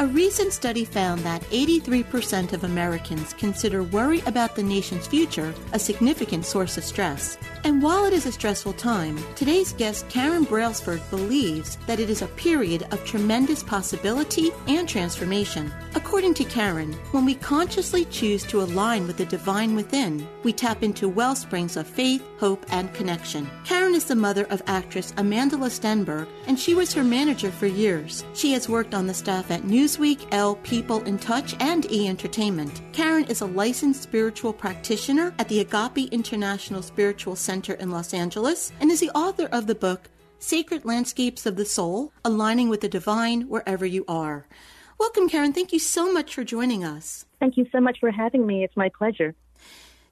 A recent study found that 83% of Americans consider worry about the nation's future a significant source of stress. And while it is a stressful time, today's guest Karen Brailsford believes that it is a period of tremendous possibility and transformation. According to Karen, when we consciously choose to align with the divine within, we tap into well springs of faith, hope, and connection. Karen is the mother of actress Amandla Stenberg, and she was her manager for years. She has worked on the staff at Newsweek, Elle, People in Touch, and E Entertainment. Karen is a licensed spiritual practitioner at the Agape International Spiritual Center in Los Angeles and is the author of the book Sacred Landscapes of the Soul Aligning with the Divine Wherever You Are. Welcome, Karen. Thank you so much for joining us. Thank you so much for having me. It's my pleasure.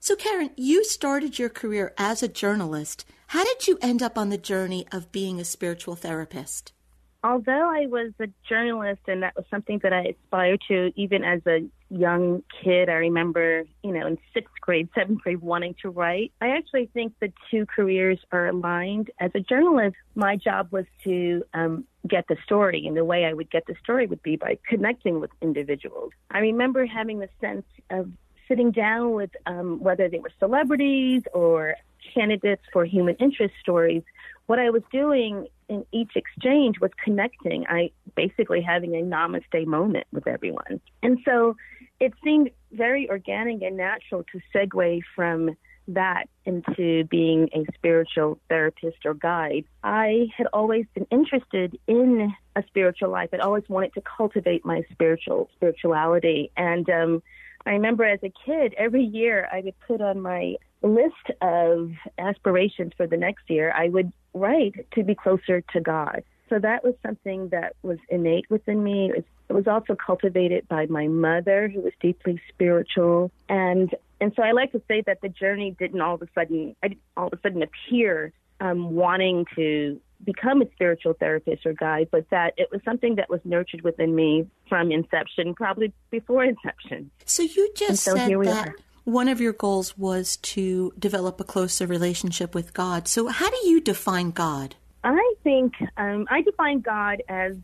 So, Karen, you started your career as a journalist. How did you end up on the journey of being a spiritual therapist? Although I was a journalist and that was something that I aspired to even as a young kid, I remember, you know, in sixth grade, seventh grade, wanting to write. I actually think the two careers are aligned. As a journalist, my job was to um, get the story, and the way I would get the story would be by connecting with individuals. I remember having the sense of sitting down with um, whether they were celebrities or candidates for human interest stories what I was doing in each exchange was connecting. I basically having a namaste moment with everyone. And so it seemed very organic and natural to segue from that into being a spiritual therapist or guide. I had always been interested in a spiritual life. I'd always wanted to cultivate my spiritual spirituality. And um, I remember as a kid, every year I would put on my list of aspirations for the next year, I would write to be closer to God. So that was something that was innate within me. It was also cultivated by my mother, who was deeply spiritual, and and so I like to say that the journey didn't all of a sudden, I didn't all of a sudden appear um, wanting to become a spiritual therapist or guide, but that it was something that was nurtured within me from inception, probably before inception. So you just so said that are one of your goals was to develop a closer relationship with God. So, how do you define God? I think um, I define God as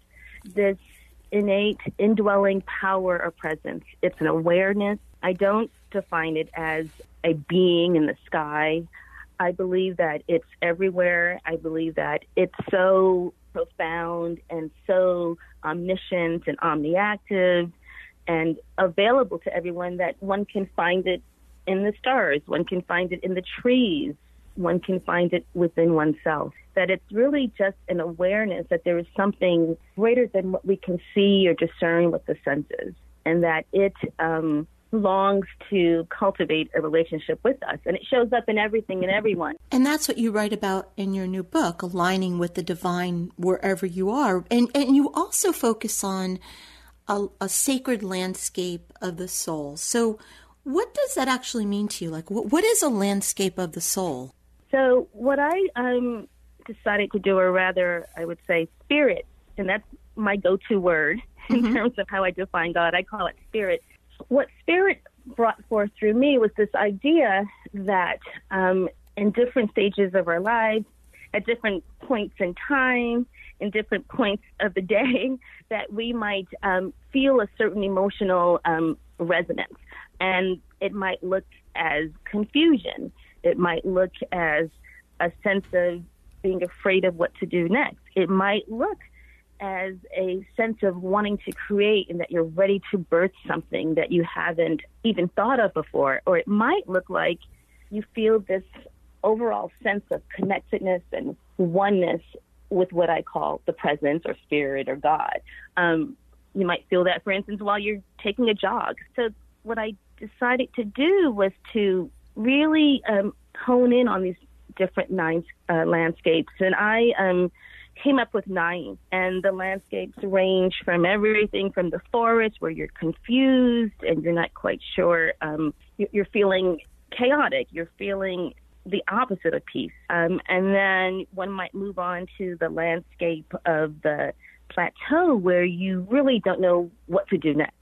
this innate, indwelling power or presence. It's an awareness. I don't define it as a being in the sky. I believe that it's everywhere. I believe that it's so profound and so omniscient and omniactive and available to everyone that one can find it in the stars, one can find it in the trees, one can find it within oneself. That it's really just an awareness that there is something greater than what we can see or discern with the senses, and that it um, longs to cultivate a relationship with us. And it shows up in everything and everyone. And that's what you write about in your new book, aligning with the divine wherever you are. And, and you also focus on a, a sacred landscape of the soul. So, what does that actually mean to you? Like, what, what is a landscape of the soul? So, what I um, decided to do, or rather, I would say, spirit, and that's my go-to word in mm-hmm. terms of how I define God. I call it spirit. What spirit brought forth through me was this idea that um, in different stages of our lives, at different points in time, in different points of the day, that we might um, feel a certain emotional um, resonance. And it might look as confusion. It might look as a sense of being afraid of what to do next. It might look as a sense of wanting to create and that you're ready to birth something that you haven't even thought of before. Or it might look like you feel this overall sense of connectedness and oneness with what I call the presence or spirit or God. Um, you might feel that, for instance, while you're taking a jog. So, what I decided to do was to really um, hone in on these different nine uh, landscapes. And I um, came up with nine, and the landscapes range from everything from the forest where you're confused and you're not quite sure, um, you're feeling chaotic, you're feeling the opposite of peace. Um, and then one might move on to the landscape of the plateau where you really don't know what to do next.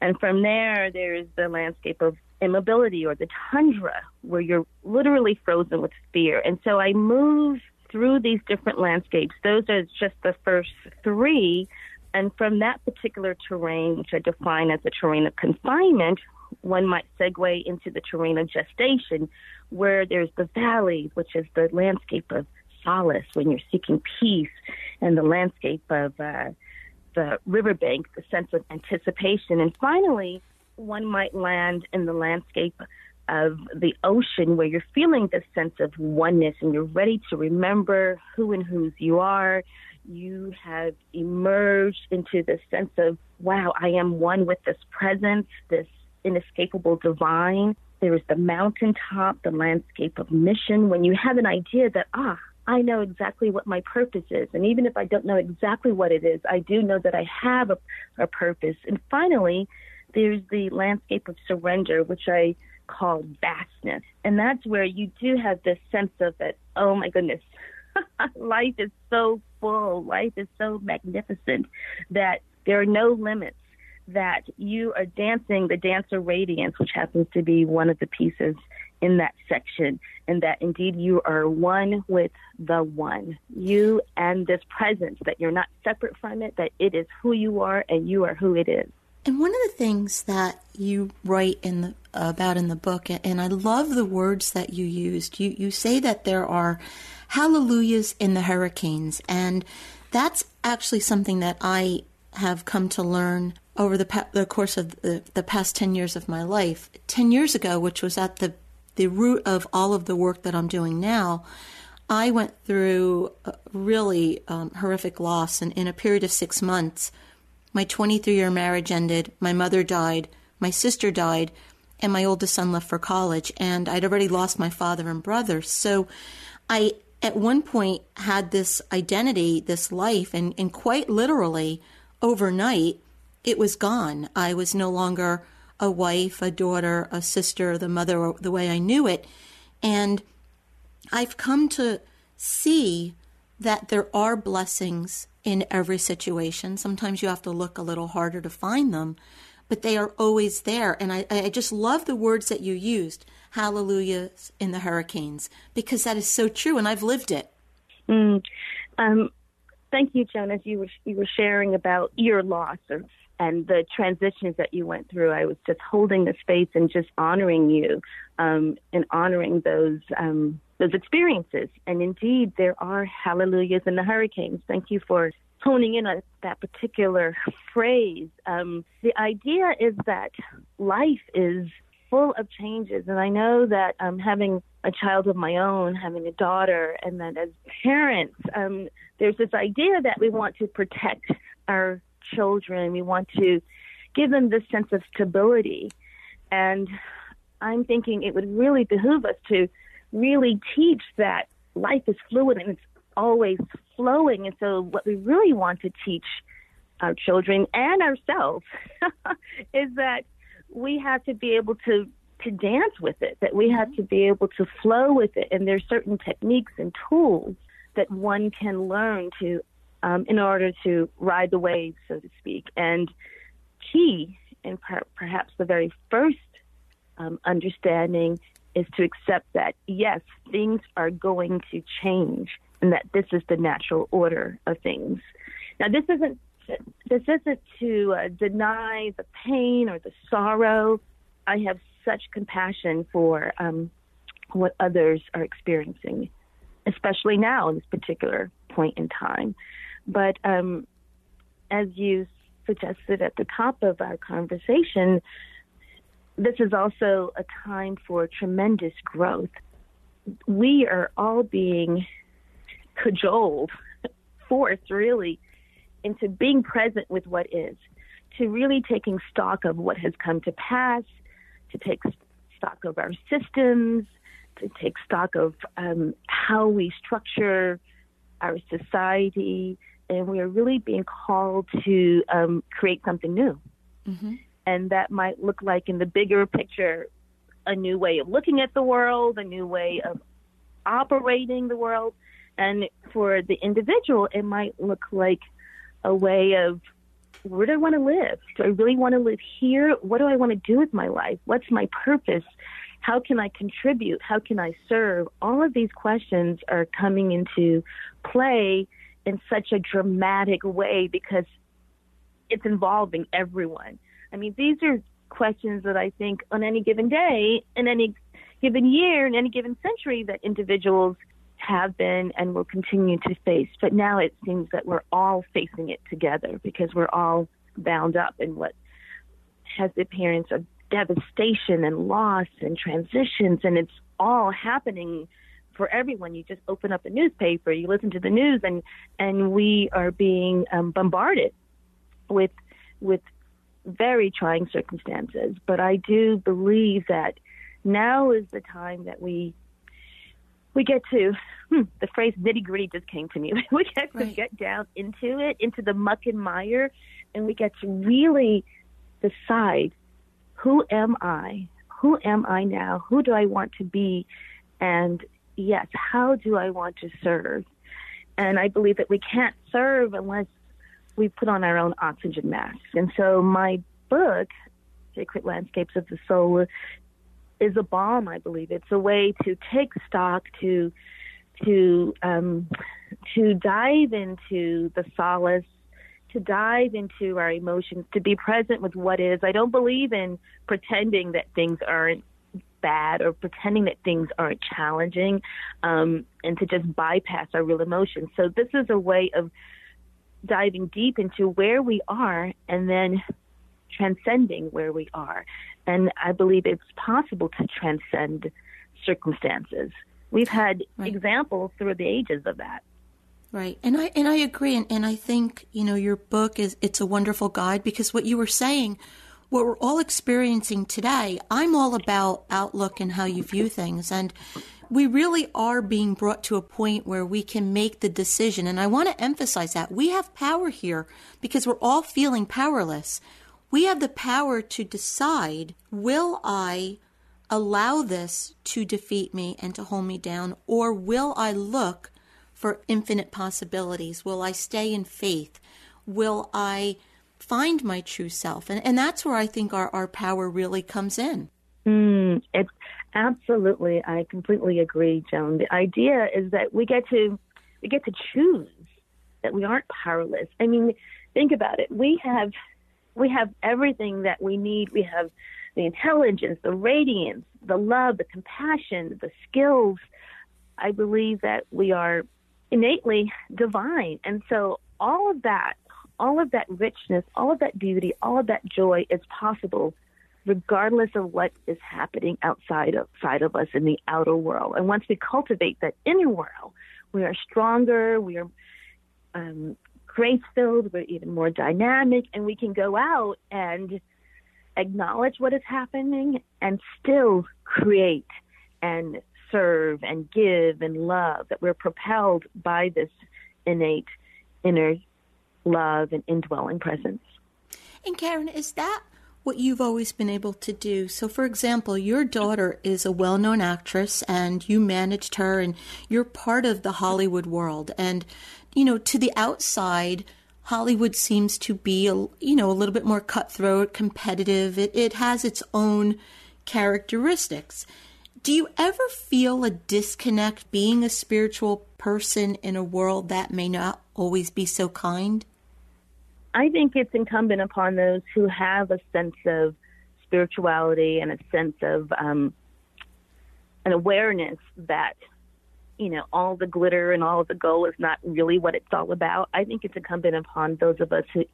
And from there, there's the landscape of immobility or the tundra where you're literally frozen with fear. And so I move through these different landscapes. Those are just the first three. And from that particular terrain, which I define as a terrain of confinement, one might segue into the terrain of gestation, where there's the valley, which is the landscape of solace when you're seeking peace, and the landscape of uh, the riverbank, the sense of anticipation. And finally, one might land in the landscape of the ocean where you're feeling this sense of oneness and you're ready to remember who and whose you are. You have emerged into this sense of, wow, I am one with this presence, this inescapable divine. There is the mountaintop, the landscape of mission. When you have an idea that, ah, I know exactly what my purpose is. And even if I don't know exactly what it is, I do know that I have a, a purpose. And finally, there's the landscape of surrender, which I call vastness. And that's where you do have this sense of that, oh my goodness, life is so full, life is so magnificent that there are no limits. That you are dancing the dance of radiance, which happens to be one of the pieces in that section, and that indeed you are one with the one. You and this presence, that you're not separate from it, that it is who you are and you are who it is. And one of the things that you write in the, about in the book, and I love the words that you used. You you say that there are hallelujahs in the hurricanes, and that's actually something that I have come to learn over the, pa- the course of the, the past 10 years of my life. 10 years ago, which was at the, the root of all of the work that I'm doing now, I went through a really um, horrific loss. And in a period of six months, my 23 year marriage ended, my mother died, my sister died, and my oldest son left for college. And I'd already lost my father and brother. So I, at one point, had this identity, this life, and, and quite literally, overnight, it was gone. I was no longer a wife, a daughter, a sister, the mother, the way I knew it. And I've come to see that there are blessings in every situation. Sometimes you have to look a little harder to find them, but they are always there. And I, I just love the words that you used, hallelujahs in the hurricanes, because that is so true, and I've lived it. Mm. Um, thank you, Jonas. You were you were sharing about your loss or, and the transitions that you went through. I was just holding the space and just honoring you um, and honoring those um, those experiences. And indeed, there are hallelujahs in the hurricanes. Thank you for honing in on that particular phrase. Um, the idea is that life is full of changes. And I know that um, having a child of my own, having a daughter, and that as parents, um, there's this idea that we want to protect our children. We want to give them this sense of stability. And I'm thinking it would really behoove us to really teach that life is fluid and it's always flowing. And so, what we really want to teach our children and ourselves is that we have to be able to to dance with it, that we have to be able to flow with it. And there's certain techniques and tools that one can learn to um, in order to ride the wave, so to speak. And key, and per- perhaps the very first um, understanding, is to accept that yes, things are going to change, and that this is the natural order of things. Now, this isn't this isn't to uh, deny the pain or the sorrow. I have such compassion for um, what others are experiencing, especially now in this particular point in time. But um, as you suggested at the top of our conversation, this is also a time for tremendous growth. We are all being cajoled, forced really, into being present with what is, to really taking stock of what has come to pass, to take stock of our systems, to take stock of um, how we structure our society, and we are really being called to um, create something new. Mm-hmm. And that might look like, in the bigger picture, a new way of looking at the world, a new way of operating the world. And for the individual, it might look like a way of where do I want to live? Do I really want to live here? What do I want to do with my life? What's my purpose? How can I contribute? How can I serve? All of these questions are coming into play in such a dramatic way because it's involving everyone. I mean, these are questions that I think on any given day, in any given year, in any given century, that individuals have been and will continue to face. But now it seems that we're all facing it together because we're all bound up in what has the appearance of devastation and loss and transitions, and it's all happening for everyone. You just open up a newspaper, you listen to the news, and and we are being um, bombarded with with very trying circumstances. But I do believe that now is the time that we we get to hmm, the phrase nitty gritty just came to me. we get to get down into it, into the muck and mire, and we get to really decide who am I? Who am I now? Who do I want to be? And yes, how do I want to serve? And I believe that we can't serve unless we put on our own oxygen masks. And so my book, Sacred Landscapes of the Soul, is a balm. I believe it's a way to take stock, to to um, to dive into the solace, to dive into our emotions, to be present with what is. I don't believe in pretending that things aren't bad or pretending that things aren't challenging, um, and to just bypass our real emotions. So this is a way of diving deep into where we are and then transcending where we are. And I believe it's possible to transcend circumstances. We've had right. examples through the ages of that. Right. And I and I agree and, and I think, you know, your book is it's a wonderful guide because what you were saying, what we're all experiencing today, I'm all about outlook and how you view things and we really are being brought to a point where we can make the decision. And I want to emphasize that we have power here because we're all feeling powerless. We have the power to decide will I allow this to defeat me and to hold me down, or will I look for infinite possibilities? Will I stay in faith? Will I find my true self? And, and that's where I think our, our power really comes in. Mm, absolutely, I completely agree, Joan. The idea is that we get to we get to choose that we aren't powerless. I mean, think about it. We have we have everything that we need. We have the intelligence, the radiance, the love, the compassion, the skills. I believe that we are innately divine. And so all of that, all of that richness, all of that beauty, all of that joy is possible regardless of what is happening outside of, outside of us in the outer world. And once we cultivate that inner world, we are stronger, we are um, grace filled, we're even more dynamic, and we can go out and acknowledge what is happening and still create and serve and give and love, that we're propelled by this innate inner love and indwelling presence. And Karen, is that what you've always been able to do. So, for example, your daughter is a well known actress and you managed her and you're part of the Hollywood world. And you know, to the outside, Hollywood seems to be, a, you know, a little bit more cutthroat, competitive. It, it has its own characteristics. Do you ever feel a disconnect being a spiritual person in a world that may not always be so kind? I think it's incumbent upon those who have a sense of spirituality and a sense of um, an awareness that you know all the glitter and all the gold is not really what it's all about. I think it's incumbent upon those of us who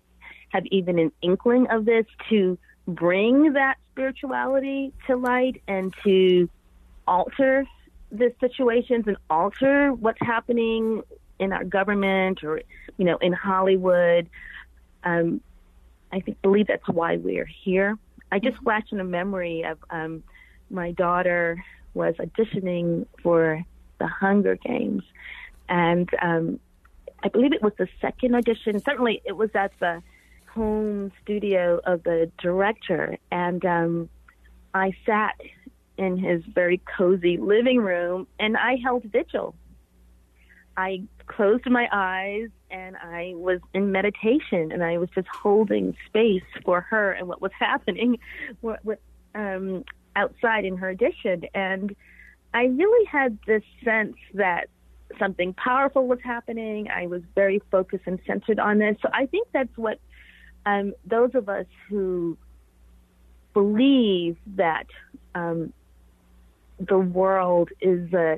have even an inkling of this to bring that spirituality to light and to alter the situations and alter what's happening in our government or you know in Hollywood. Um, I think believe that's why we're here. I just flashed in a memory of um, my daughter was auditioning for the Hunger Games, and um, I believe it was the second audition. Certainly, it was at the home studio of the director, and um, I sat in his very cozy living room and I held vigil. I closed my eyes and I was in meditation and I was just holding space for her and what was happening what, what, um, outside in her audition. And I really had this sense that something powerful was happening. I was very focused and centered on this. So I think that's what um, those of us who believe that um, the world is uh,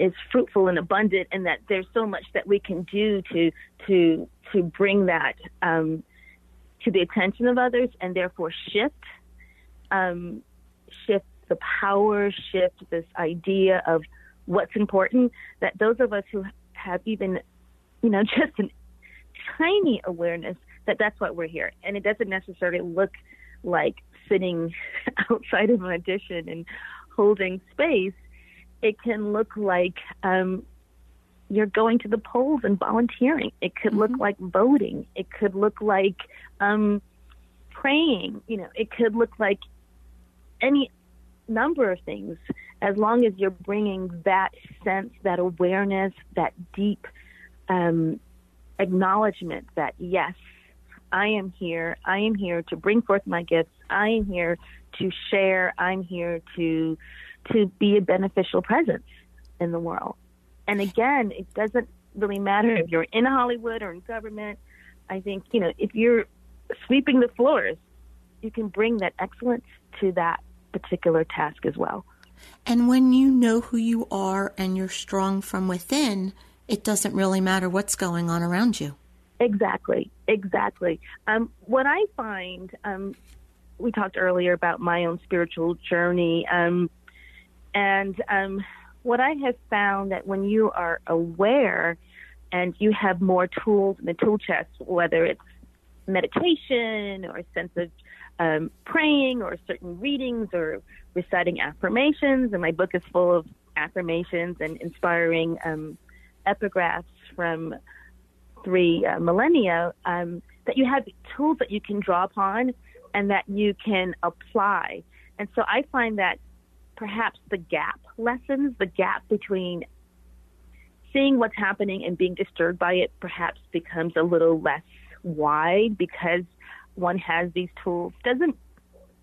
is fruitful and abundant, and that there's so much that we can do to to to bring that um, to the attention of others, and therefore shift um, shift the power, shift this idea of what's important. That those of us who have even you know just a tiny awareness that that's why we're here, and it doesn't necessarily look like sitting outside of an audition and holding space, it can look like um, you're going to the polls and volunteering. It could mm-hmm. look like voting. It could look like um, praying. You know, it could look like any number of things as long as you're bringing that sense, that awareness, that deep um, acknowledgement that yes, I am here. I am here to bring forth my gifts. I am here to share. I'm here to to be a beneficial presence in the world. And again, it doesn't really matter if you're in Hollywood or in government. I think, you know, if you're sweeping the floors, you can bring that excellence to that particular task as well. And when you know who you are and you're strong from within, it doesn't really matter what's going on around you. Exactly, exactly. Um, what I find, um, we talked earlier about my own spiritual journey, um, and um, what I have found that when you are aware and you have more tools in the tool chest, whether it's meditation or a sense of um, praying or certain readings or reciting affirmations, and my book is full of affirmations and inspiring um, epigraphs from three uh, millennia, um, that you have tools that you can draw upon and that you can apply. And so I find that perhaps the gap lessens, the gap between seeing what's happening and being disturbed by it perhaps becomes a little less wide because one has these tools. Doesn't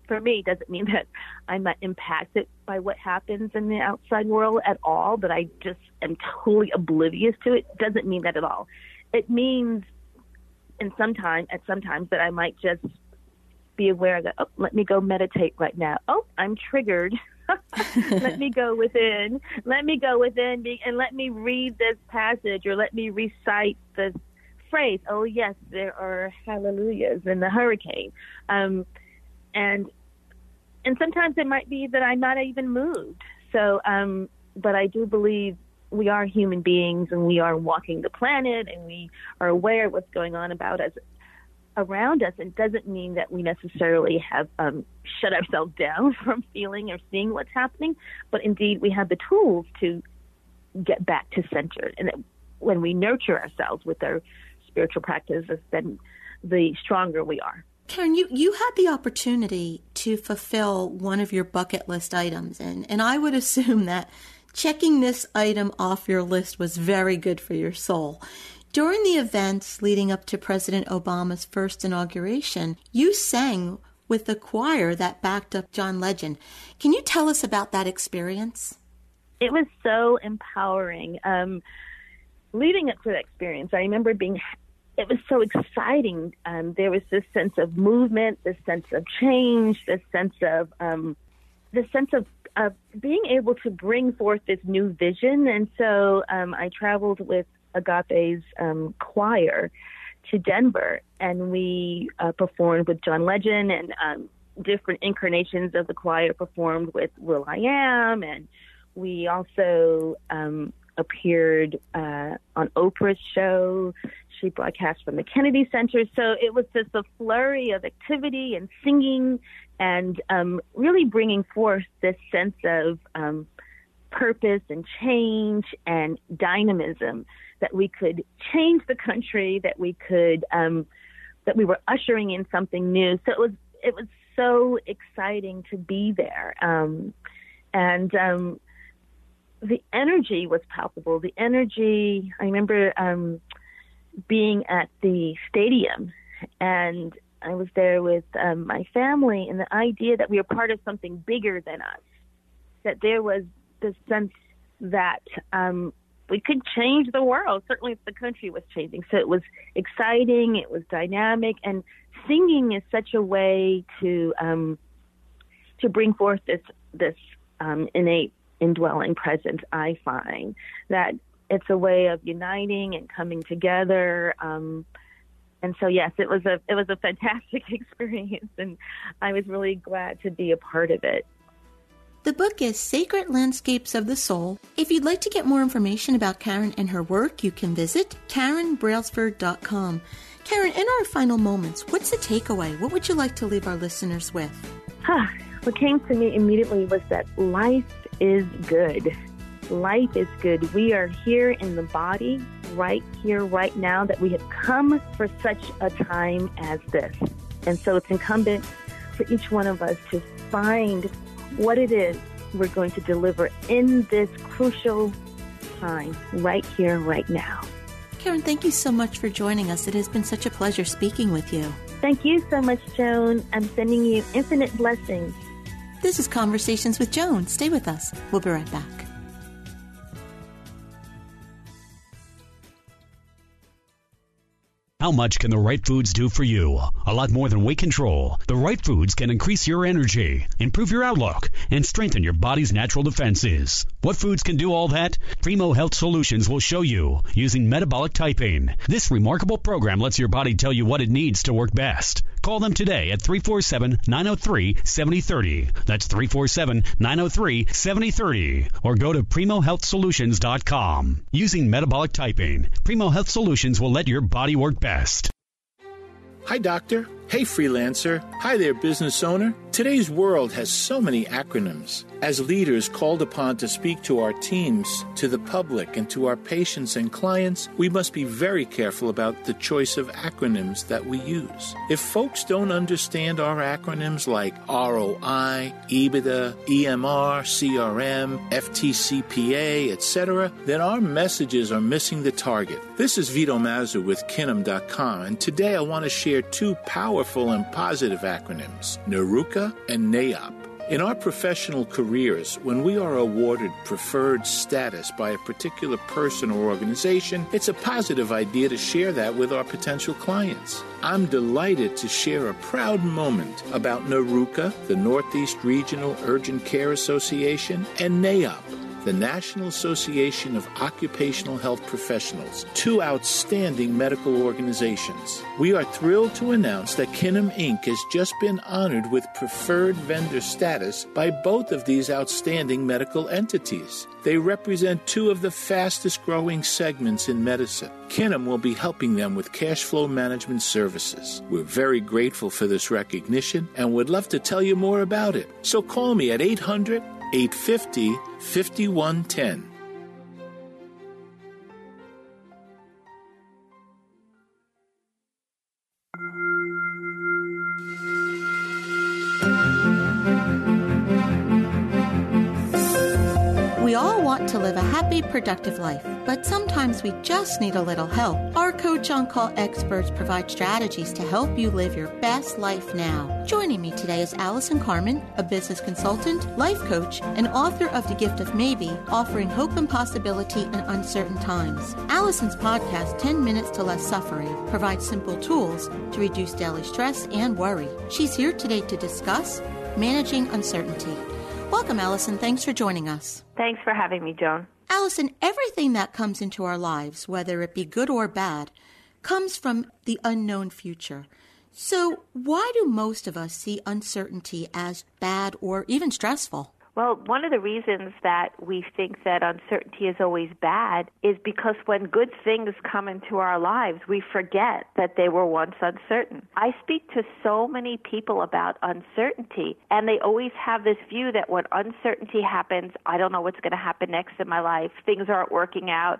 for me doesn't mean that I'm not impacted by what happens in the outside world at all, that I just am totally oblivious to it. Doesn't mean that at all it means in some time at sometimes that I might just be aware that oh let me go meditate right now. Oh, I'm triggered. let me go within. Let me go within and let me read this passage or let me recite this phrase. Oh yes, there are hallelujahs in the hurricane. Um, and and sometimes it might be that I'm not even moved. So um, but I do believe we are human beings and we are walking the planet and we are aware of what's going on about us around us. It doesn't mean that we necessarily have um, shut ourselves down from feeling or seeing what's happening, but indeed we have the tools to get back to center. And when we nurture ourselves with our spiritual practices, then the stronger we are. Karen, you, you had the opportunity to fulfill one of your bucket list items, and, and I would assume that checking this item off your list was very good for your soul. During the events leading up to President Obama's first inauguration, you sang with the choir that backed up John Legend. Can you tell us about that experience? It was so empowering. Um, leading up to that experience, I remember being it was so exciting. Um, there was this sense of movement, this sense of change, this sense of um, this sense of, of being able to bring forth this new vision. And so um, I traveled with Agape's um, choir to Denver, and we uh, performed with John Legend and um, different incarnations of the choir performed with will.i.am, and we also um, appeared uh, on Oprah's show. She broadcast from the Kennedy Center. So it was just a flurry of activity and singing and um, really bringing forth this sense of um, purpose and change and dynamism that we could change the country, that we could, um, that we were ushering in something new. So it was, it was so exciting to be there. Um, and um, the energy was palpable. The energy, I remember um, being at the stadium and I was there with um, my family, and the idea that we were part of something bigger than us, that there was the sense that um, we could change the world. Certainly, the country was changing. So it was exciting, it was dynamic, and singing is such a way to um, to bring forth this this um, innate indwelling presence, I find that it's a way of uniting and coming together. Um, and so, yes, it was a it was a fantastic experience, and I was really glad to be a part of it. The book is Sacred Landscapes of the Soul. If you'd like to get more information about Karen and her work, you can visit KarenBrailsford.com. Karen, in our final moments, what's the takeaway? What would you like to leave our listeners with? Huh. What came to me immediately was that life is good. Life is good. We are here in the body, right here, right now, that we have come for such a time as this. And so it's incumbent for each one of us to find what it is we're going to deliver in this crucial time, right here, right now. Karen, thank you so much for joining us. It has been such a pleasure speaking with you. Thank you so much, Joan. I'm sending you infinite blessings. This is Conversations with Joan. Stay with us. We'll be right back. How much can the right foods do for you? A lot more than weight control. The right foods can increase your energy, improve your outlook, and strengthen your body's natural defenses. What foods can do all that? Primo Health Solutions will show you using metabolic typing. This remarkable program lets your body tell you what it needs to work best. Call them today at 347 903 7030. That's 347 903 7030. Or go to PrimoHealthSolutions.com. Using metabolic typing, Primo Health Solutions will let your body work best. Hi, doctor. Hey, freelancer. Hi there, business owner. Today's world has so many acronyms. As leaders called upon to speak to our teams, to the public, and to our patients and clients, we must be very careful about the choice of acronyms that we use. If folks don't understand our acronyms like ROI, EBITDA, EMR, CRM, FTCPA, etc., then our messages are missing the target. This is Vito Mazza with Kinnam.com, and today I want to share two powerful and positive acronyms And NAIOP. In our professional careers, when we are awarded preferred status by a particular person or organization, it's a positive idea to share that with our potential clients. I'm delighted to share a proud moment about NARUCA, the Northeast Regional Urgent Care Association, and NAIOP the National Association of Occupational Health Professionals, two outstanding medical organizations. We are thrilled to announce that Kinnam Inc. has just been honored with preferred vendor status by both of these outstanding medical entities. They represent two of the fastest growing segments in medicine. Kinnam will be helping them with cash flow management services. We're very grateful for this recognition and would love to tell you more about it. So call me at 800 850 5110. Live a happy, productive life, but sometimes we just need a little help. Our Coach on Call experts provide strategies to help you live your best life now. Joining me today is Allison Carmen, a business consultant, life coach, and author of The Gift of Maybe, offering hope and possibility in uncertain times. Allison's podcast, 10 Minutes to Less Suffering, provides simple tools to reduce daily stress and worry. She's here today to discuss managing uncertainty. Welcome, Allison. Thanks for joining us. Thanks for having me, Joan. Allison, everything that comes into our lives, whether it be good or bad, comes from the unknown future. So, why do most of us see uncertainty as bad or even stressful? Well, one of the reasons that we think that uncertainty is always bad is because when good things come into our lives, we forget that they were once uncertain. I speak to so many people about uncertainty, and they always have this view that when uncertainty happens, I don't know what's going to happen next in my life, things aren't working out.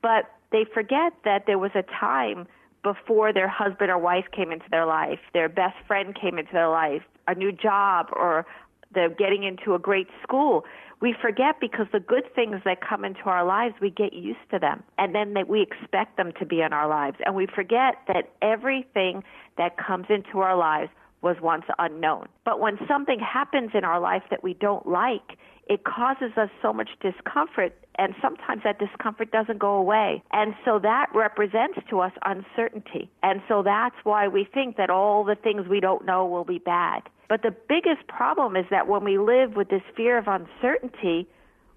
But they forget that there was a time before their husband or wife came into their life, their best friend came into their life, a new job or the getting into a great school, we forget because the good things that come into our lives, we get used to them. And then that we expect them to be in our lives. And we forget that everything that comes into our lives was once unknown. But when something happens in our life that we don't like, it causes us so much discomfort, and sometimes that discomfort doesn't go away. And so that represents to us uncertainty. And so that's why we think that all the things we don't know will be bad. But the biggest problem is that when we live with this fear of uncertainty,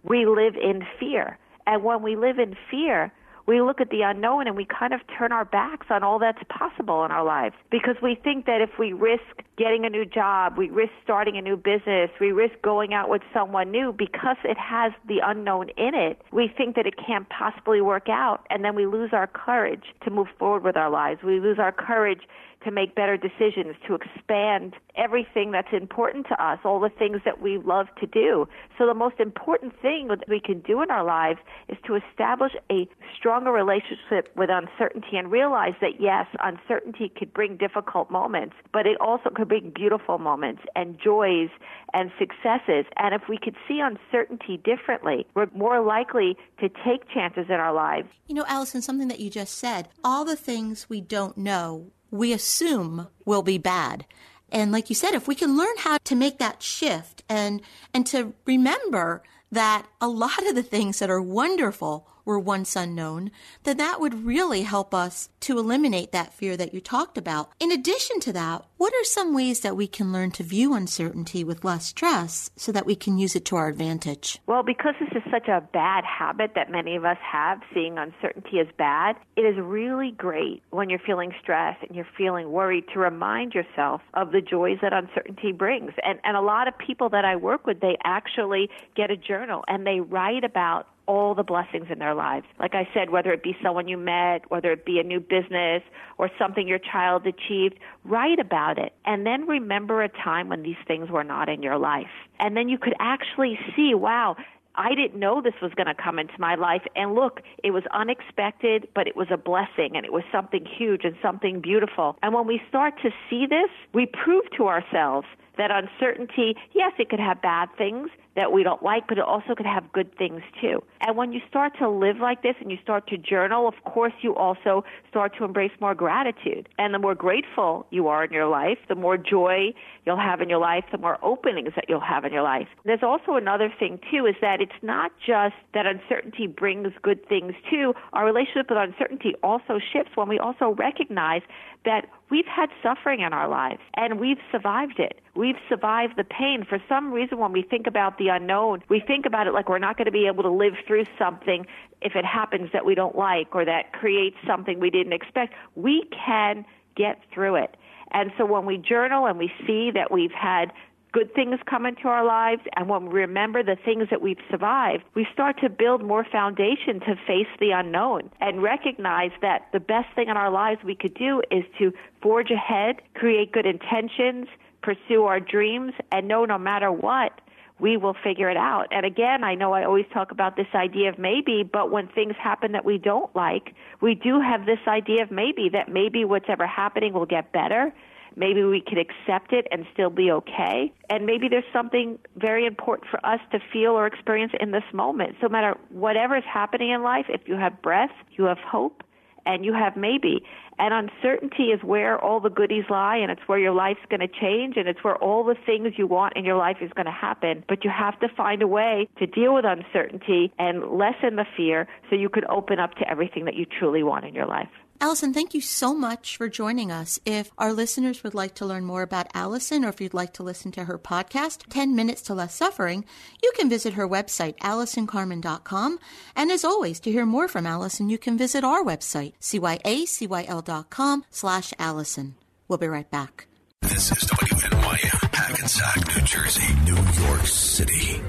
we live in fear. And when we live in fear, we look at the unknown and we kind of turn our backs on all that's possible in our lives because we think that if we risk getting a new job, we risk starting a new business, we risk going out with someone new because it has the unknown in it, we think that it can't possibly work out and then we lose our courage to move forward with our lives. We lose our courage to make better decisions, to expand everything that's important to us, all the things that we love to do. So the most important thing that we can do in our lives is to establish a stronger relationship with uncertainty and realize that yes, uncertainty could bring difficult moments, but it also could bring beautiful moments and joys and successes. And if we could see uncertainty differently, we're more likely to take chances in our lives. You know, Allison, something that you just said, all the things we don't know we assume will be bad. And like you said, if we can learn how to make that shift and, and to remember that a lot of the things that are wonderful were once unknown, then that would really help us to eliminate that fear that you talked about. In addition to that, what are some ways that we can learn to view uncertainty with less stress so that we can use it to our advantage? Well, because this is such a bad habit that many of us have, seeing uncertainty as bad, it is really great when you're feeling stressed and you're feeling worried to remind yourself of the joys that uncertainty brings. And, and a lot of people that I work with, they actually get a journal and they write about all the blessings in their lives. Like I said, whether it be someone you met, whether it be a new business or something your child achieved, write about it. And then remember a time when these things were not in your life. And then you could actually see, wow, I didn't know this was going to come into my life. And look, it was unexpected, but it was a blessing and it was something huge and something beautiful. And when we start to see this, we prove to ourselves that uncertainty, yes, it could have bad things, that we don't like, but it also could have good things too. And when you start to live like this and you start to journal, of course, you also start to embrace more gratitude. And the more grateful you are in your life, the more joy you'll have in your life, the more openings that you'll have in your life. There's also another thing too, is that it's not just that uncertainty brings good things too. Our relationship with uncertainty also shifts when we also recognize that we've had suffering in our lives and we've survived it. We've survived the pain. For some reason, when we think about the unknown, we think about it like we're not going to be able to live through something if it happens that we don't like or that creates something we didn't expect. We can get through it. And so when we journal and we see that we've had good things come into our lives and when we remember the things that we've survived, we start to build more foundation to face the unknown and recognize that the best thing in our lives we could do is to forge ahead, create good intentions, pursue our dreams, and know no matter what, we will figure it out. And again, I know I always talk about this idea of maybe, but when things happen that we don't like, we do have this idea of maybe that maybe what's ever happening will get better maybe we could accept it and still be okay. And maybe there's something very important for us to feel or experience in this moment. So, no matter whatever is happening in life, if you have breath, you have hope, and you have maybe. And uncertainty is where all the goodies lie, and it's where your life's going to change, and it's where all the things you want in your life is going to happen. But you have to find a way to deal with uncertainty and lessen the fear so you can open up to everything that you truly want in your life. Allison, thank you so much for joining us. If our listeners would like to learn more about Allison or if you'd like to listen to her podcast, 10 Minutes to Less Suffering, you can visit her website, AllisonCarmen.com. And as always, to hear more from Allison, you can visit our website, cyacyl.com slash Allison. We'll be right back. This is WNYM, Hackensack, New Jersey, New York City.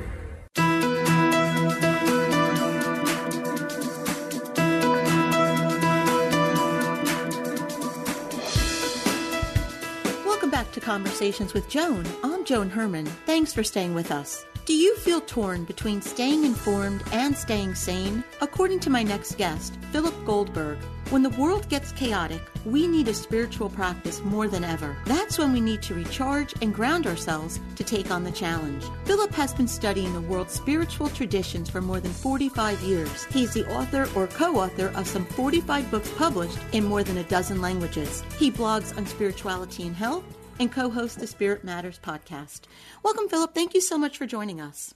To Conversations with Joan. I'm Joan Herman. Thanks for staying with us. Do you feel torn between staying informed and staying sane? According to my next guest, Philip Goldberg, when the world gets chaotic, we need a spiritual practice more than ever. That's when we need to recharge and ground ourselves to take on the challenge. Philip has been studying the world's spiritual traditions for more than 45 years. He's the author or co author of some 45 books published in more than a dozen languages. He blogs on spirituality and health and co host the Spirit Matters podcast. Welcome, Philip. Thank you so much for joining us.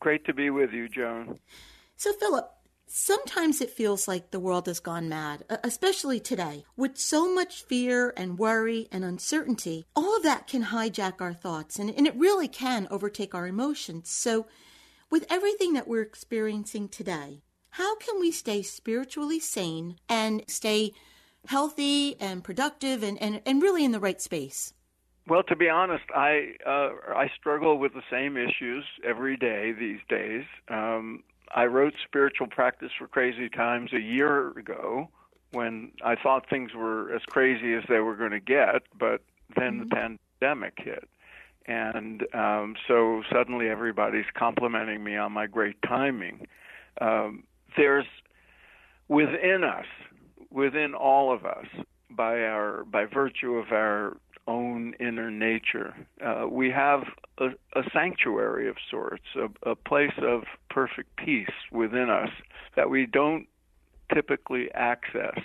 Great to be with you, Joan. So, Philip, sometimes it feels like the world has gone mad, especially today. With so much fear and worry and uncertainty, all of that can hijack our thoughts and, and it really can overtake our emotions. So, with everything that we're experiencing today, how can we stay spiritually sane and stay healthy and productive and, and, and really in the right space? Well, to be honest, I uh, I struggle with the same issues every day these days. Um, I wrote Spiritual Practice for Crazy Times a year ago when I thought things were as crazy as they were going to get, but then mm-hmm. the pandemic hit. And um, so suddenly everybody's complimenting me on my great timing. Um, there's within us within all of us by our by virtue of our own inner nature. Uh, we have a, a, sanctuary of sorts, a, a place of perfect peace within us that we don't typically access.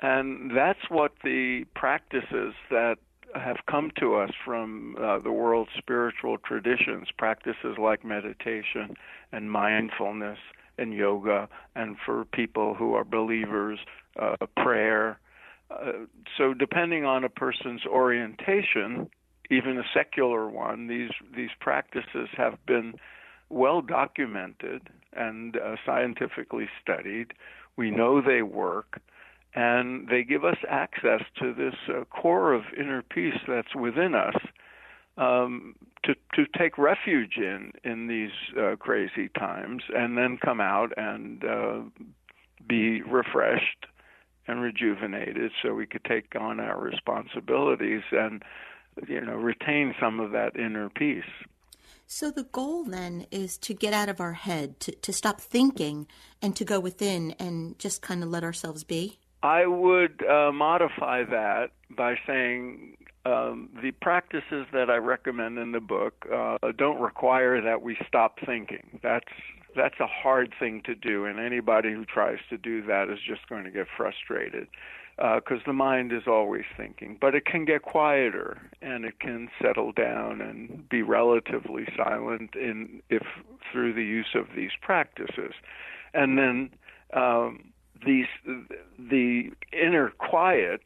And that's what the practices that have come to us from uh, the world's spiritual traditions, practices like meditation and mindfulness and yoga, and for people who are believers, uh, prayer. Uh, so, depending on a person's orientation, even a secular one, these these practices have been well documented and uh, scientifically studied. We know they work, and they give us access to this uh, core of inner peace that's within us um, to to take refuge in in these uh, crazy times, and then come out and uh, be refreshed and rejuvenated so we could take on our responsibilities and you know retain some of that inner peace. So the goal then is to get out of our head to, to stop thinking and to go within and just kind of let ourselves be? I would uh, modify that by saying um, the practices that I recommend in the book uh, don't require that we stop thinking. That's that's a hard thing to do, and anybody who tries to do that is just going to get frustrated because uh, the mind is always thinking. But it can get quieter and it can settle down and be relatively silent in if through the use of these practices, and then um, these the inner quiet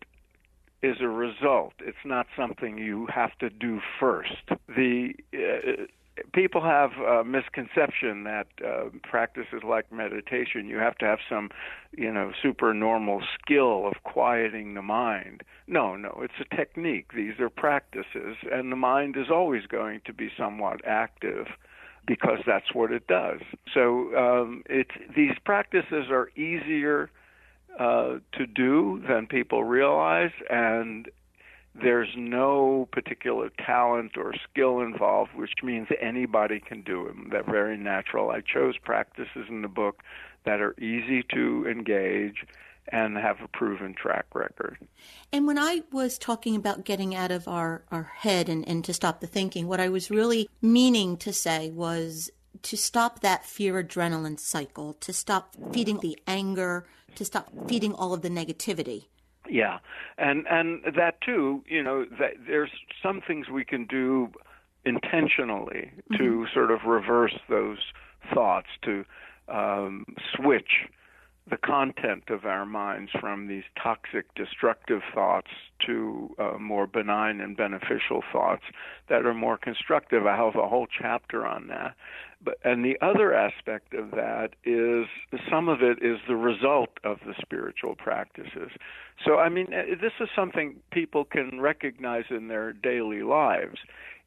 is a result. It's not something you have to do first. The uh, people have a misconception that uh, practices like meditation, you have to have some, you know, super normal skill of quieting the mind. No, no, it's a technique. These are practices, and the mind is always going to be somewhat active because that's what it does. So um, it's these practices are easier uh, to do than people realize, and there's no particular talent or skill involved, which means anybody can do them. They're very natural. I chose practices in the book that are easy to engage and have a proven track record. And when I was talking about getting out of our, our head and, and to stop the thinking, what I was really meaning to say was to stop that fear adrenaline cycle, to stop feeding the anger, to stop feeding all of the negativity. Yeah, and and that too, you know, that there's some things we can do intentionally mm-hmm. to sort of reverse those thoughts, to um, switch the content of our minds from these toxic, destructive thoughts to uh, more benign and beneficial thoughts that are more constructive. I have a whole chapter on that. But and the other aspect of that is some of it is the result of the spiritual practices. So I mean, uh, this is something people can recognize in their daily lives.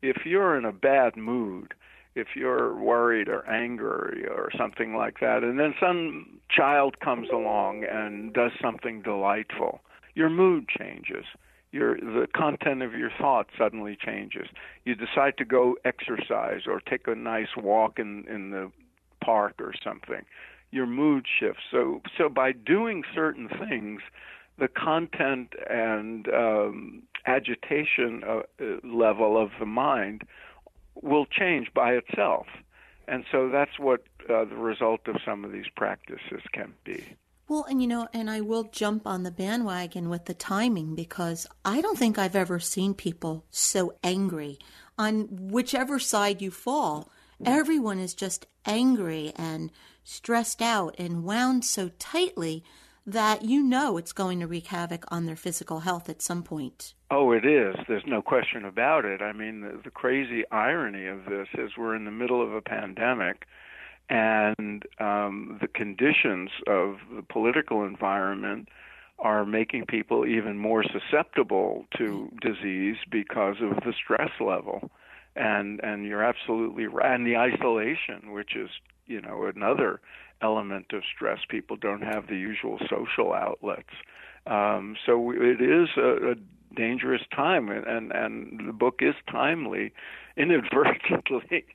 If you're in a bad mood, if you're worried or angry or something like that, and then some child comes along and does something delightful, your mood changes. Your the content of your thoughts suddenly changes. You decide to go exercise or take a nice walk in in the park or something. Your mood shifts. So so by doing certain things, the content and um, agitation uh, level of the mind will change by itself. And so that's what uh, the result of some of these practices can be. Well, and you know, and I will jump on the bandwagon with the timing because I don't think I've ever seen people so angry on whichever side you fall. Everyone is just angry and stressed out and wound so tightly that you know it's going to wreak havoc on their physical health at some point. Oh, it is. There's no question about it. I mean, the, the crazy irony of this is we're in the middle of a pandemic, and um, the conditions of the political environment are making people even more susceptible to disease because of the stress level. And and you're absolutely right. And the isolation, which is you know another element of stress. People don't have the usual social outlets. Um, so it is a, a dangerous time, and and the book is timely, inadvertently.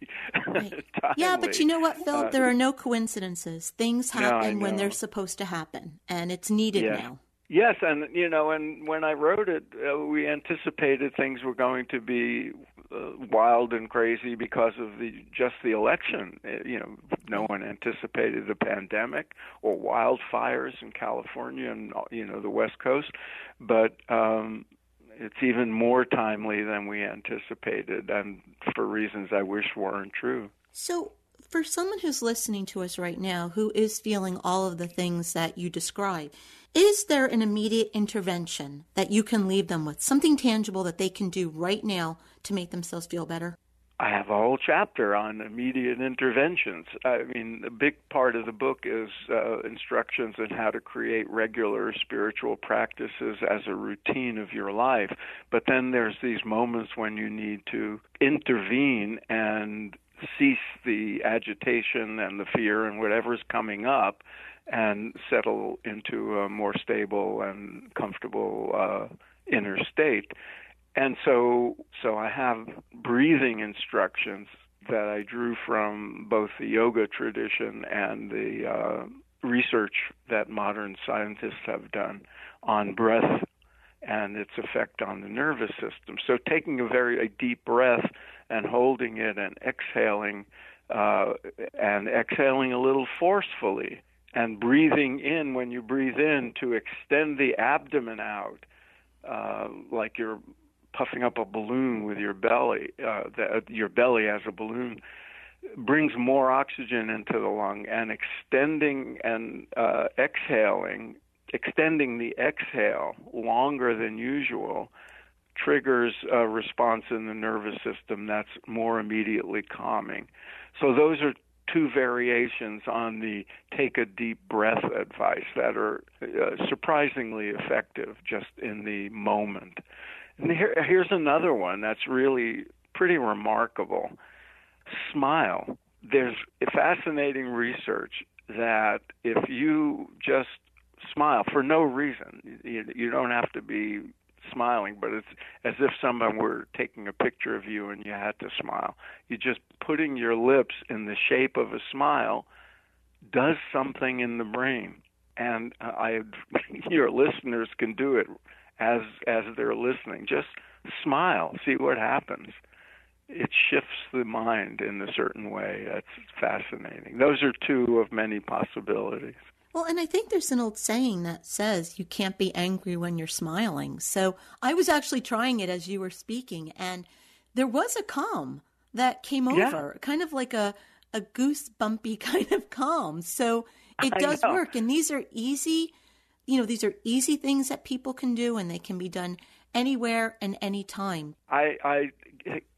timely. Yeah, but you know what, Phil? Uh, there are no coincidences. Things happen no, when they're supposed to happen, and it's needed yeah. now. Yes, and you know, and when I wrote it, uh, we anticipated things were going to be uh, wild and crazy because of the just the election. Uh, you know, no one anticipated a pandemic or wildfires in California and you know the West Coast, but um, it's even more timely than we anticipated, and for reasons I wish weren't true. So, for someone who's listening to us right now who is feeling all of the things that you describe, is there an immediate intervention that you can leave them with, something tangible that they can do right now to make themselves feel better? I have a whole chapter on immediate interventions. I mean, a big part of the book is uh, instructions on how to create regular spiritual practices as a routine of your life. But then there's these moments when you need to intervene and cease the agitation and the fear and whatever's coming up and settle into a more stable and comfortable uh, inner state. And so, so I have breathing instructions that I drew from both the yoga tradition and the uh, research that modern scientists have done on breath and its effect on the nervous system. So, taking a very a deep breath and holding it and exhaling, uh, and exhaling a little forcefully and breathing in when you breathe in to extend the abdomen out, uh, like you're puffing up a balloon with your belly, uh, the, your belly as a balloon, brings more oxygen into the lung, and extending and uh, exhaling, extending the exhale longer than usual triggers a response in the nervous system that's more immediately calming. So those are two variations on the take a deep breath advice that are uh, surprisingly effective just in the moment. And here, here's another one that's really pretty remarkable. Smile. There's fascinating research that if you just smile for no reason, you, you don't have to be smiling, but it's as if someone were taking a picture of you and you had to smile. You just putting your lips in the shape of a smile does something in the brain. and I, your listeners can do it as as they're listening. Just smile, see what happens. It shifts the mind in a certain way. That's fascinating. Those are two of many possibilities. Well, and I think there's an old saying that says you can't be angry when you're smiling. So I was actually trying it as you were speaking, and there was a calm that came Yeah. over, kind of like a a goosebumpy kind of calm. So it I does know. work, and these are easy. You know, these are easy things that people can do, and they can be done anywhere and anytime. I, I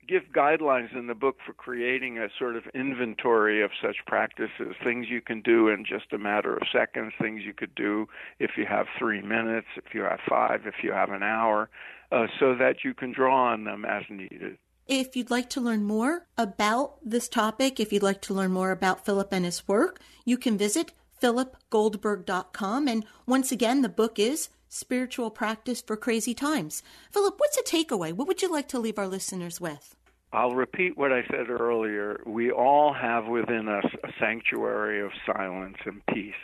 give guidelines in the book for creating a sort of inventory of such practices, things you can do in just a matter of seconds, things you could do if you have three minutes, if you have five, if you have an hour, uh, so that you can draw on them as needed. If you'd like to learn more about this topic, if you'd like to learn more about Philip and his work, you can visit philipgoldberg.com. And once again, the book is Spiritual Practice for Crazy Times. Philip, what's a takeaway? What would you like to leave our listeners with? I'll repeat what I said earlier. We all have within us a sanctuary of silence and peace,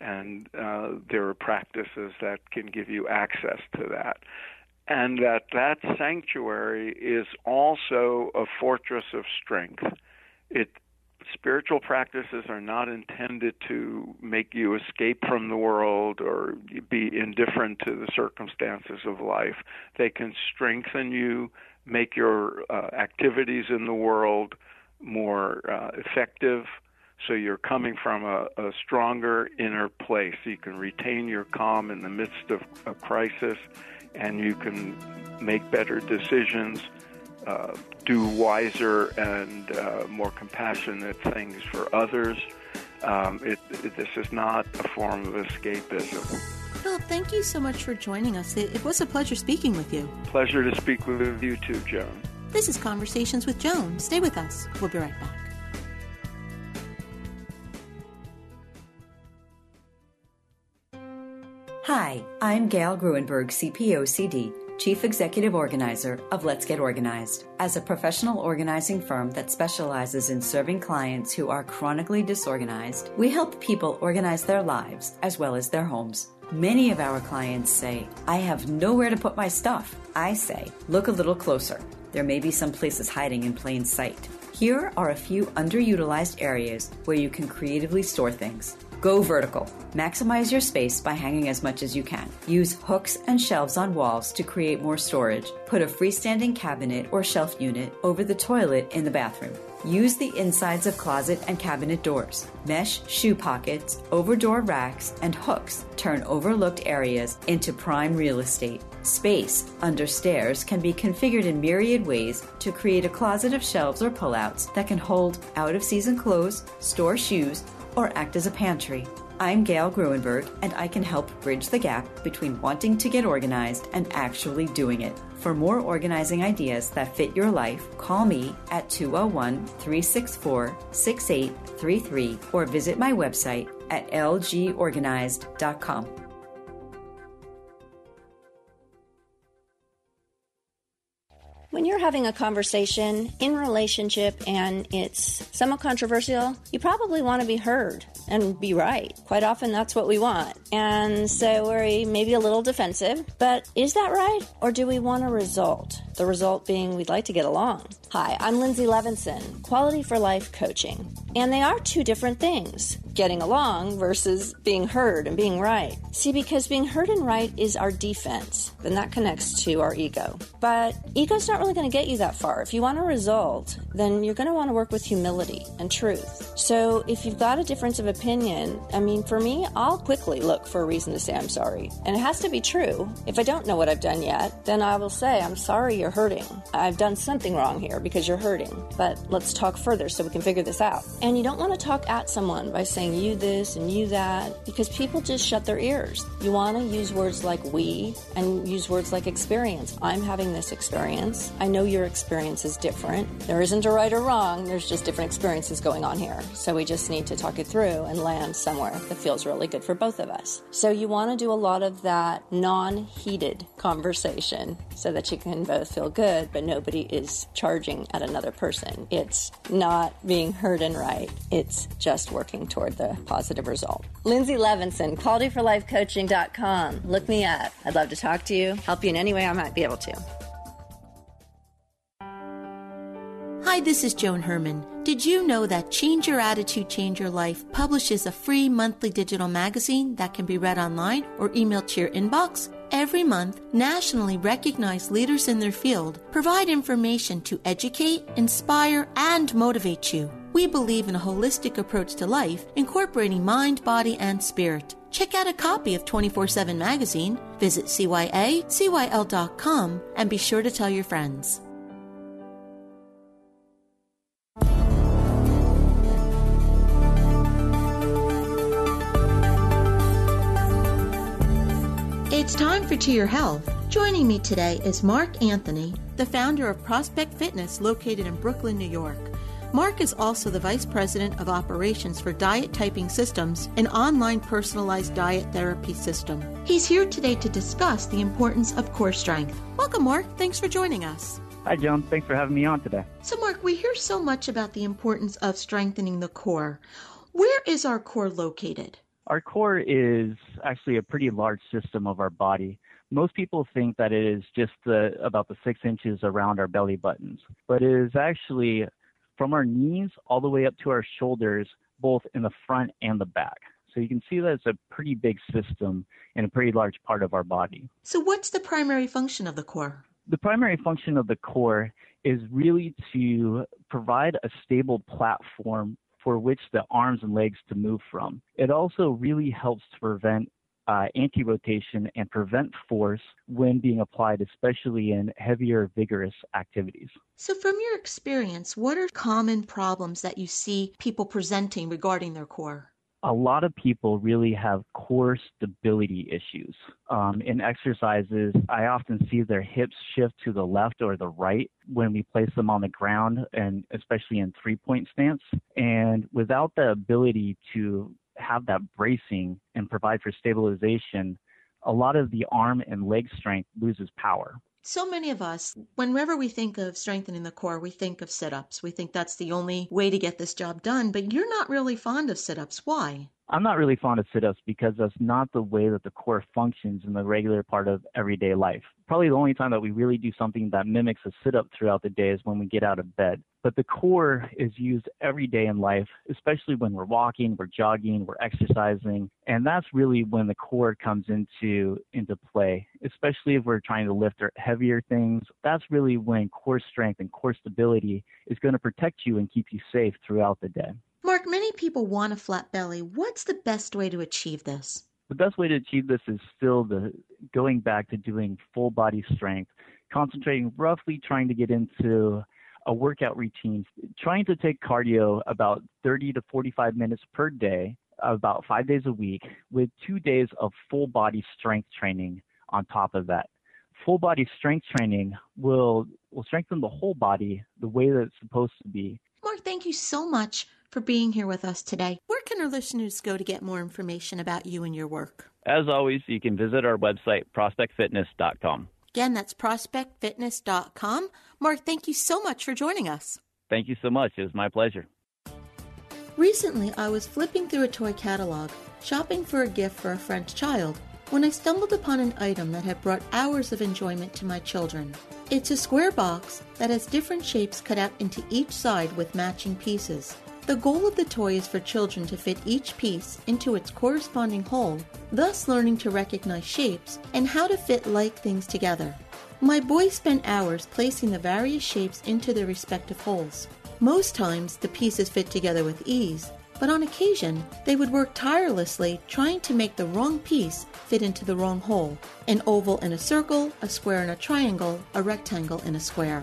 and uh, there are practices that can give you access to that. And that that sanctuary is also a fortress of strength. It spiritual practices are not intended to make you escape from the world or be indifferent to the circumstances of life. They can strengthen you, make your uh, activities in the world more uh, effective. So you're coming from a, a stronger inner place. You can retain your calm in the midst of a crisis, and you can make better decisions uh, do wiser and uh, more compassionate things for others. Um, it, it, this is not a form of escapism. Philip, thank you so much for joining us. It, it was a pleasure speaking with you. Pleasure to speak with you too, Joan. This is Conversations with Joan. Stay with us. We'll be right back. Hi, I'm Gail Gruenberg, CPOCD, Chief Executive Organizer of Let's Get Organized. As a professional organizing firm that specializes in serving clients who are chronically disorganized, we help people organize their lives as well as their homes. Many of our clients say, I have nowhere to put my stuff. I say, look a little closer. There may be some places hiding in plain sight. Here are a few underutilized areas where you can creatively store things. Go vertical. Maximize your space by hanging as much as you can. Use hooks and shelves on walls to create more storage. Put a freestanding cabinet or shelf unit over the toilet in the bathroom. Use the insides of closet and cabinet doors. Mesh shoe pockets, over door racks, and hooks turn overlooked areas into prime real estate. Space under stairs can be configured in myriad ways to create a closet of shelves or pullouts that can hold out of season clothes, store shoes, or act as a pantry. I'm Gail Gruenberg, and I can help bridge the gap between wanting to get organized and actually doing it. For more organizing ideas that fit your life, call me at 201 364 6833 or visit my website at lgorganized.com. When you're having a conversation in relationship and it's somewhat controversial, you probably want to be heard and be right. Quite often that's what we want. And so we're maybe a little defensive, but is that right? Or do we want a result? The result being we'd like to get along. Hi, I'm Lindsay Levinson, Quality for Life Coaching. And they are two different things getting along versus being heard and being right. See, because being heard and right is our defense, then that connects to our ego. But ego's not really going to get you that far. If you want a result, then you're going to want to work with humility and truth. So if you've got a difference of opinion, I mean, for me, I'll quickly look for a reason to say I'm sorry. And it has to be true. If I don't know what I've done yet, then I will say, I'm sorry you're hurting. I've done something wrong here because you're hurting. But let's talk further so we can figure this out. And you don't want to talk at someone by saying you this and you that because people just shut their ears. You want to use words like we and use words like experience. I'm having this experience. I know your experience is different. There isn't a right or wrong, there's just different experiences going on here. So we just need to talk it through and land somewhere that feels really good for both of us. So you want to do a lot of that non heated conversation so that you can both feel good, but nobody is charging at another person. It's not being heard and right. It's just working toward the positive result. Lindsay Levinson, qualityforlifecoaching.com. Look me up. I'd love to talk to you, help you in any way I might be able to. Hi, this is Joan Herman. Did you know that Change Your Attitude, Change Your Life publishes a free monthly digital magazine that can be read online or emailed to your inbox? Every month, nationally recognized leaders in their field provide information to educate, inspire, and motivate you. We believe in a holistic approach to life, incorporating mind, body, and spirit. Check out a copy of 24 7 magazine, visit CYACYL.com, and be sure to tell your friends. It's time for To Your Health. Joining me today is Mark Anthony, the founder of Prospect Fitness located in Brooklyn, New York. Mark is also the Vice President of Operations for Diet Typing Systems, an online personalized diet therapy system. He's here today to discuss the importance of core strength. Welcome, Mark. Thanks for joining us. Hi, Joan. Thanks for having me on today. So, Mark, we hear so much about the importance of strengthening the core. Where is our core located? Our core is actually a pretty large system of our body. Most people think that it is just the, about the six inches around our belly buttons, but it is actually from our knees all the way up to our shoulders, both in the front and the back. So you can see that it's a pretty big system and a pretty large part of our body. So, what's the primary function of the core? The primary function of the core is really to provide a stable platform for which the arms and legs to move from. It also really helps to prevent uh, anti-rotation and prevent force when being applied, especially in heavier, vigorous activities. So, from your experience, what are common problems that you see people presenting regarding their core? A lot of people really have core stability issues. Um, in exercises, I often see their hips shift to the left or the right when we place them on the ground, and especially in three point stance. And without the ability to have that bracing and provide for stabilization, a lot of the arm and leg strength loses power so many of us, whenever we think of strengthening the core, we think of sit ups. We think that's the only way to get this job done, but you're not really fond of sit ups. Why? I'm not really fond of sit ups because that's not the way that the core functions in the regular part of everyday life. Probably the only time that we really do something that mimics a sit up throughout the day is when we get out of bed. But the core is used every day in life, especially when we're walking, we're jogging, we're exercising. And that's really when the core comes into, into play, especially if we're trying to lift heavier things. That's really when core strength and core stability is going to protect you and keep you safe throughout the day. Mark, many people want a flat belly. What's the best way to achieve this? The best way to achieve this is still the going back to doing full body strength, concentrating roughly trying to get into a workout routine, trying to take cardio about 30 to 45 minutes per day, about five days a week, with two days of full body strength training on top of that. Full body strength training will will strengthen the whole body the way that it's supposed to be. Mark, thank you so much for being here with us today. Where can our listeners go to get more information about you and your work? As always, you can visit our website, prospectfitness.com. Again, that's prospectfitness.com. Mark, thank you so much for joining us. Thank you so much. It was my pleasure. Recently, I was flipping through a toy catalog, shopping for a gift for a French child, when I stumbled upon an item that had brought hours of enjoyment to my children. It's a square box that has different shapes cut out into each side with matching pieces. The goal of the toy is for children to fit each piece into its corresponding hole, thus learning to recognize shapes and how to fit like things together. My boys spent hours placing the various shapes into their respective holes. Most times, the pieces fit together with ease, but on occasion, they would work tirelessly trying to make the wrong piece fit into the wrong hole an oval in a circle, a square in a triangle, a rectangle in a square.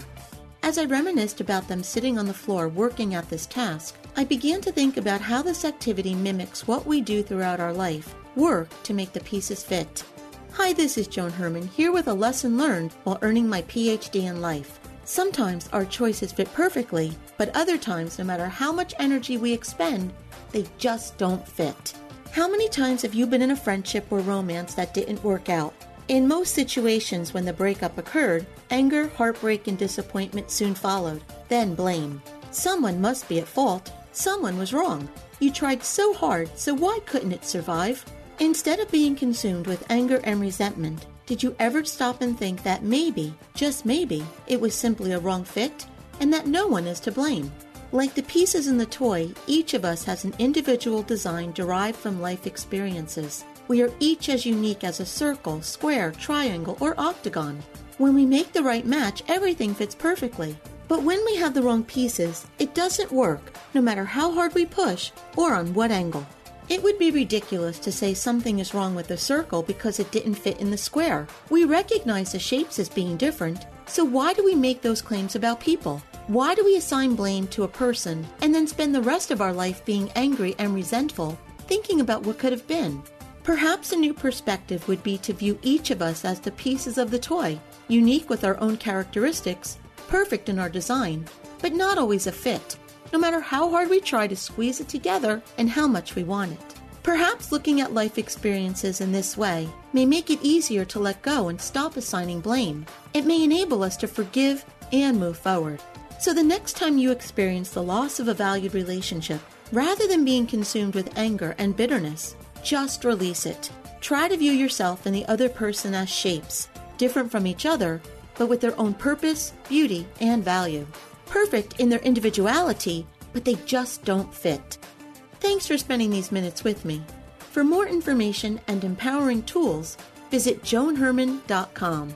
As I reminisced about them sitting on the floor working at this task, I began to think about how this activity mimics what we do throughout our life work to make the pieces fit. Hi, this is Joan Herman, here with a lesson learned while earning my PhD in life. Sometimes our choices fit perfectly, but other times, no matter how much energy we expend, they just don't fit. How many times have you been in a friendship or romance that didn't work out? In most situations, when the breakup occurred, anger, heartbreak, and disappointment soon followed, then blame. Someone must be at fault. Someone was wrong. You tried so hard, so why couldn't it survive? Instead of being consumed with anger and resentment, did you ever stop and think that maybe, just maybe, it was simply a wrong fit and that no one is to blame? Like the pieces in the toy, each of us has an individual design derived from life experiences. We are each as unique as a circle, square, triangle, or octagon. When we make the right match, everything fits perfectly. But when we have the wrong pieces, it doesn't work, no matter how hard we push or on what angle. It would be ridiculous to say something is wrong with the circle because it didn't fit in the square. We recognize the shapes as being different, so why do we make those claims about people? Why do we assign blame to a person and then spend the rest of our life being angry and resentful, thinking about what could have been? Perhaps a new perspective would be to view each of us as the pieces of the toy, unique with our own characteristics, perfect in our design, but not always a fit, no matter how hard we try to squeeze it together and how much we want it. Perhaps looking at life experiences in this way may make it easier to let go and stop assigning blame. It may enable us to forgive and move forward. So the next time you experience the loss of a valued relationship, rather than being consumed with anger and bitterness, just release it. Try to view yourself and the other person as shapes, different from each other, but with their own purpose, beauty, and value. Perfect in their individuality, but they just don't fit. Thanks for spending these minutes with me. For more information and empowering tools, visit joanherman.com.